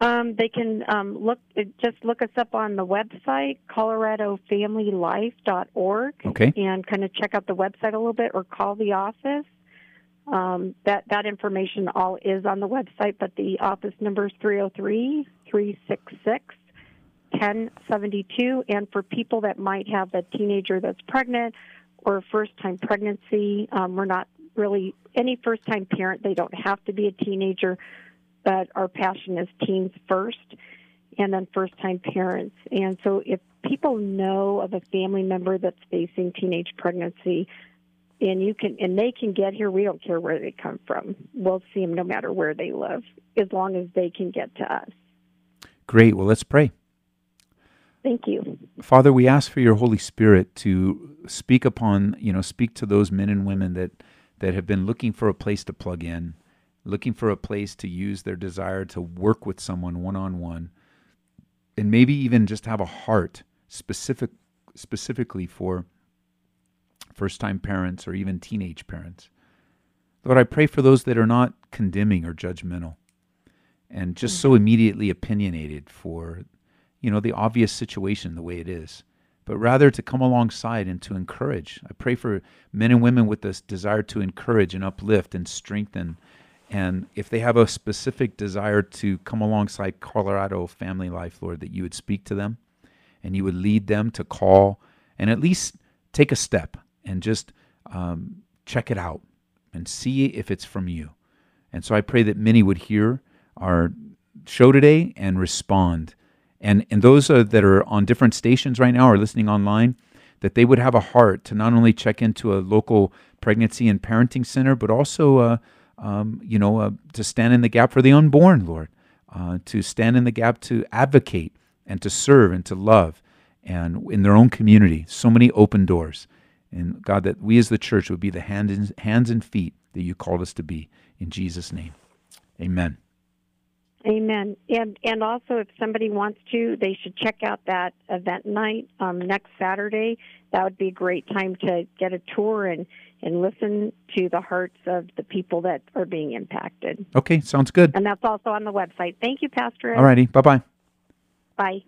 Um, they can um, look just look us up on the website coloradofamilylife.org Okay. and kind of check out the website a little bit or call the office. Um, that that information all is on the website, but the office number is 303 366 1072. And for people that might have a teenager that's pregnant or first time pregnancy, um, we're not really any first time parent, they don't have to be a teenager but our passion is teens first and then first time parents. And so if people know of a family member that's facing teenage pregnancy and you can and they can get here, we don't care where they come from. We'll see them no matter where they live as long as they can get to us. Great. Well, let's pray. Thank you. Father, we ask for your Holy Spirit to speak upon, you know, speak to those men and women that that have been looking for a place to plug in, looking for a place to use their desire to work with someone one on one, and maybe even just have a heart specific specifically for first time parents or even teenage parents. Lord, I pray for those that are not condemning or judgmental and just so mm-hmm. immediately opinionated for you know the obvious situation the way it is but rather to come alongside and to encourage i pray for men and women with this desire to encourage and uplift and strengthen and if they have a specific desire to come alongside colorado family life lord that you would speak to them and you would lead them to call and at least take a step and just um, check it out and see if it's from you. And so I pray that many would hear our show today and respond. And, and those uh, that are on different stations right now or listening online, that they would have a heart to not only check into a local pregnancy and parenting center, but also, uh, um, you know, uh, to stand in the gap for the unborn, Lord, uh, to stand in the gap to advocate and to serve and to love, and in their own community, so many open doors. And God, that we as the church would be the hands hands and feet that you called us to be. In Jesus' name, Amen. Amen. And and also, if somebody wants to, they should check out that event night um, next Saturday. That would be a great time to get a tour and and listen to the hearts of the people that are being impacted. Okay, sounds good. And that's also on the website. Thank you, Pastor. All righty. Bye bye. Bye.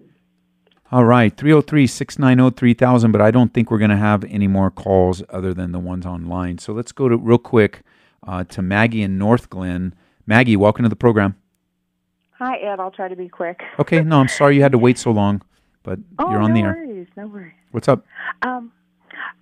All right, 303 690 3000, but I don't think we're going to have any more calls other than the ones online. So let's go to real quick uh, to Maggie in Northglenn. Maggie, welcome to the program. Hi, Ed. I'll try to be quick. (laughs) Okay, no, I'm sorry you had to wait so long, but oh, you're on no the air. worries, no worries. What's up? Um,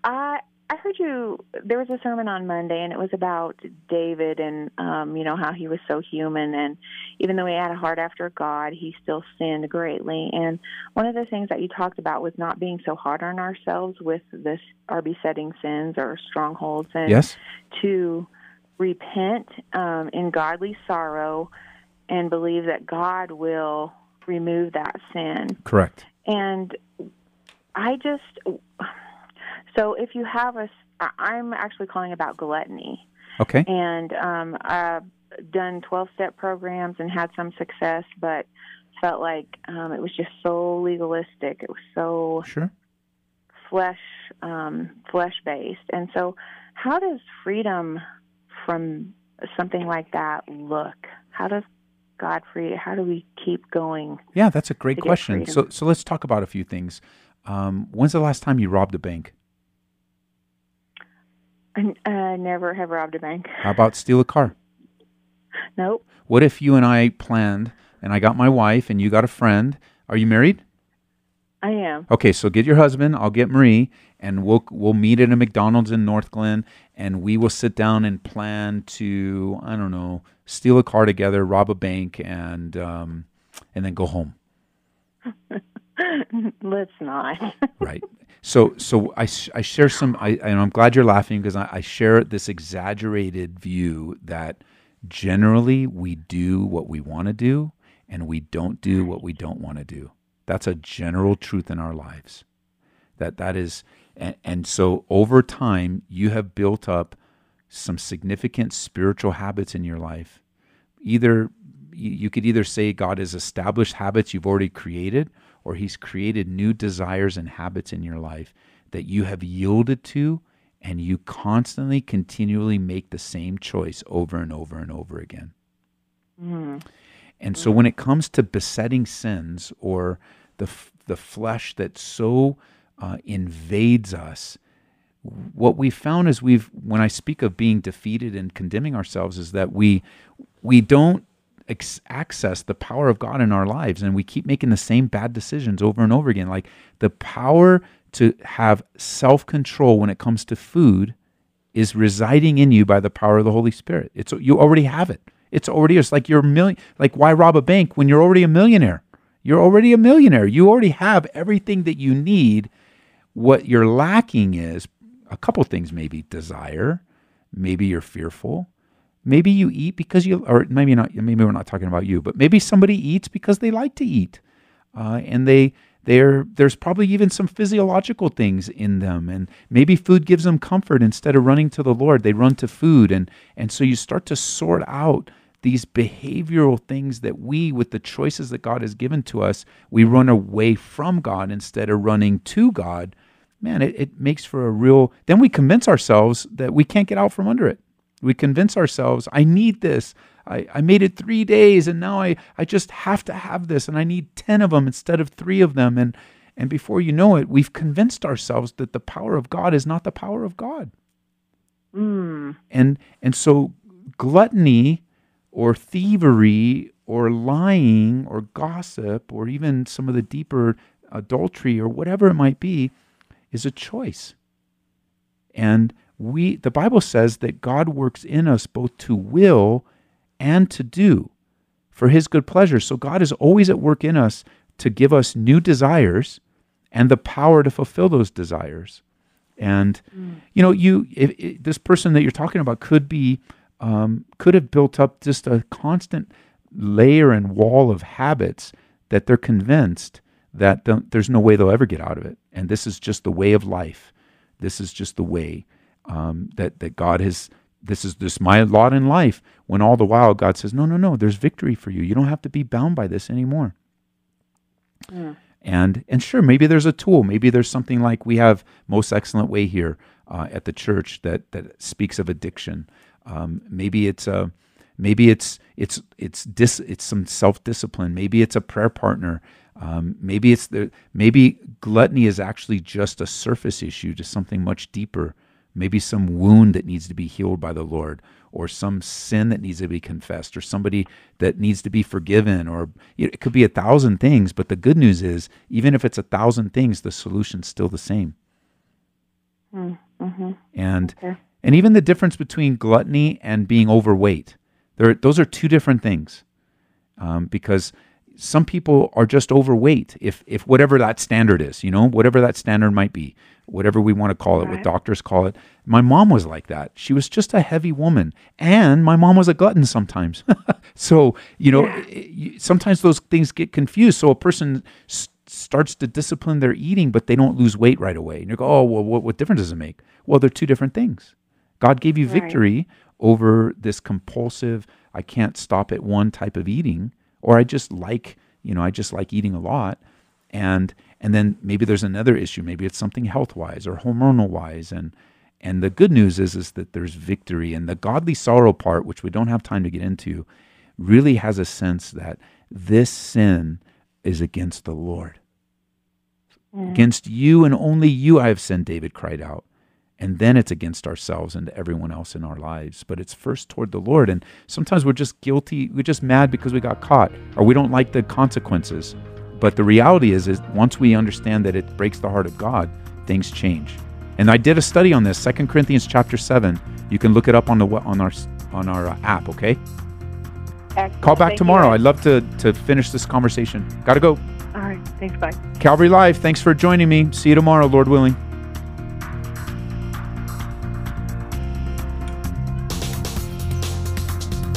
I I heard you. There was a sermon on Monday, and it was about David and um, you know how he was so human, and even though he had a heart after God, he still sinned greatly. And one of the things that you talked about was not being so hard on ourselves with this our besetting sins or strongholds, and Yes. to repent um, in godly sorrow and believe that God will remove that sin. Correct. And I just, so if you have a, I'm actually calling about gluttony. Okay. And um, I've done 12 step programs and had some success, but felt like um, it was just so legalistic. It was so Sure. flesh um, flesh based. And so, how does freedom from something like that look? How does God free? How do we keep going? Yeah, that's a great question. So, so let's talk about a few things. Um, when's the last time you robbed a bank? I uh, never have robbed a bank. How about steal a car? (laughs) Nope. What if you and I planned, and I got my wife, and you got a friend? Are you married? I am. Okay, so get your husband. I'll get Marie, and we'll we'll meet at a McDonald's in Northglenn, and we will sit down and plan to I don't know steal a car together, rob a bank, and um, and then go home. (laughs) Let's not. (laughs) Right. So so I, I share some I and I'm glad you're laughing because I, I share this exaggerated view that generally we do what we want to do and we don't do what we don't want to do. That's a general truth in our lives. That that is and, and so over time you have built up some significant spiritual habits in your life. Either you could either say God has established habits you've already created, or He's created new desires and habits in your life that you have yielded to, and you constantly, continually make the same choice over and over and over again. Mm. And so when it comes to besetting sins or the f- the flesh that so uh, invades us, what we found is we've when I speak of being defeated and condemning ourselves is that we we don't ex- access the power of God in our lives and we keep making the same bad decisions over and over again like the power to have self-control when it comes to food is residing in you by the power of the Holy Spirit. It's you already have it. It's already it's like you're a million like why rob a bank when you're already a millionaire? You're already a millionaire. You already have everything that you need. What you're lacking is a couple things maybe desire, maybe you're fearful, maybe you eat because you or maybe not maybe we're not talking about you, but maybe somebody eats because they like to eat. Uh, and they they're, there's probably even some physiological things in them and maybe food gives them comfort instead of running to the lord they run to food and and so you start to sort out these behavioral things that we with the choices that god has given to us we run away from god instead of running to god man it, it makes for a real then we convince ourselves that we can't get out from under it we convince ourselves i need this I, I made it three days and now I, I just have to have this and I need 10 of them instead of three of them. And, and before you know it, we've convinced ourselves that the power of God is not the power of God. Mm. And, and so gluttony or thievery or lying or gossip or even some of the deeper adultery or whatever it might be is a choice. And we the Bible says that God works in us both to will and to do for his good pleasure. So God is always at work in us to give us new desires and the power to fulfill those desires. And mm. you know, you if, if, this person that you're talking about could be um, could have built up just a constant layer and wall of habits that they're convinced that there's no way they'll ever get out of it, and this is just the way of life. This is just the way um, that that God has. This is this my lot in life. When all the while God says, no, no, no. There's victory for you. You don't have to be bound by this anymore. Mm. And and sure, maybe there's a tool. Maybe there's something like we have most excellent way here uh, at the church that that speaks of addiction. Um, maybe it's a maybe it's it's it's dis, it's some self discipline. Maybe it's a prayer partner. Um, maybe it's the maybe gluttony is actually just a surface issue to something much deeper. Maybe some wound that needs to be healed by the Lord, or some sin that needs to be confessed, or somebody that needs to be forgiven, or it could be a thousand things. But the good news is, even if it's a thousand things, the solution's still the same. Mm, mm-hmm. And okay. and even the difference between gluttony and being overweight, there those are two different things, um, because some people are just overweight if if whatever that standard is you know whatever that standard might be whatever we want to call it right. what doctors call it. My mom was like that. She was just a heavy woman. And my mom was a glutton sometimes. (laughs) So you know yeah. sometimes those things get confused. So a person s- starts to discipline their eating but they don't lose weight right away. And you go oh well what, what difference does it make? Well they're two different things. God gave you right. victory over this compulsive i can't stop at one type of eating or I just like, you know, I just like eating a lot. And and then maybe there's another issue. Maybe it's something health wise or hormonal wise. And and the good news is is that there's victory. And the godly sorrow part, which we don't have time to get into, really has a sense that this sin is against the Lord. Mm. Against you and only you I have sinned, David cried out and then it's against ourselves and everyone else in our lives. But it's first toward the Lord. And sometimes we're just guilty, we're just mad because we got caught or we don't like the consequences. But the reality is, is once we understand that it breaks the heart of God, things change. And I did a study on this, 2 Corinthians chapter 7. You can look it up on the on our on our uh, app, okay? Excellent. Call back Thank tomorrow. You. I'd love to to finish this conversation. Got to go. All right. Thanks. Bye. Calvary Live, thanks for joining me. See you tomorrow, Lord willing.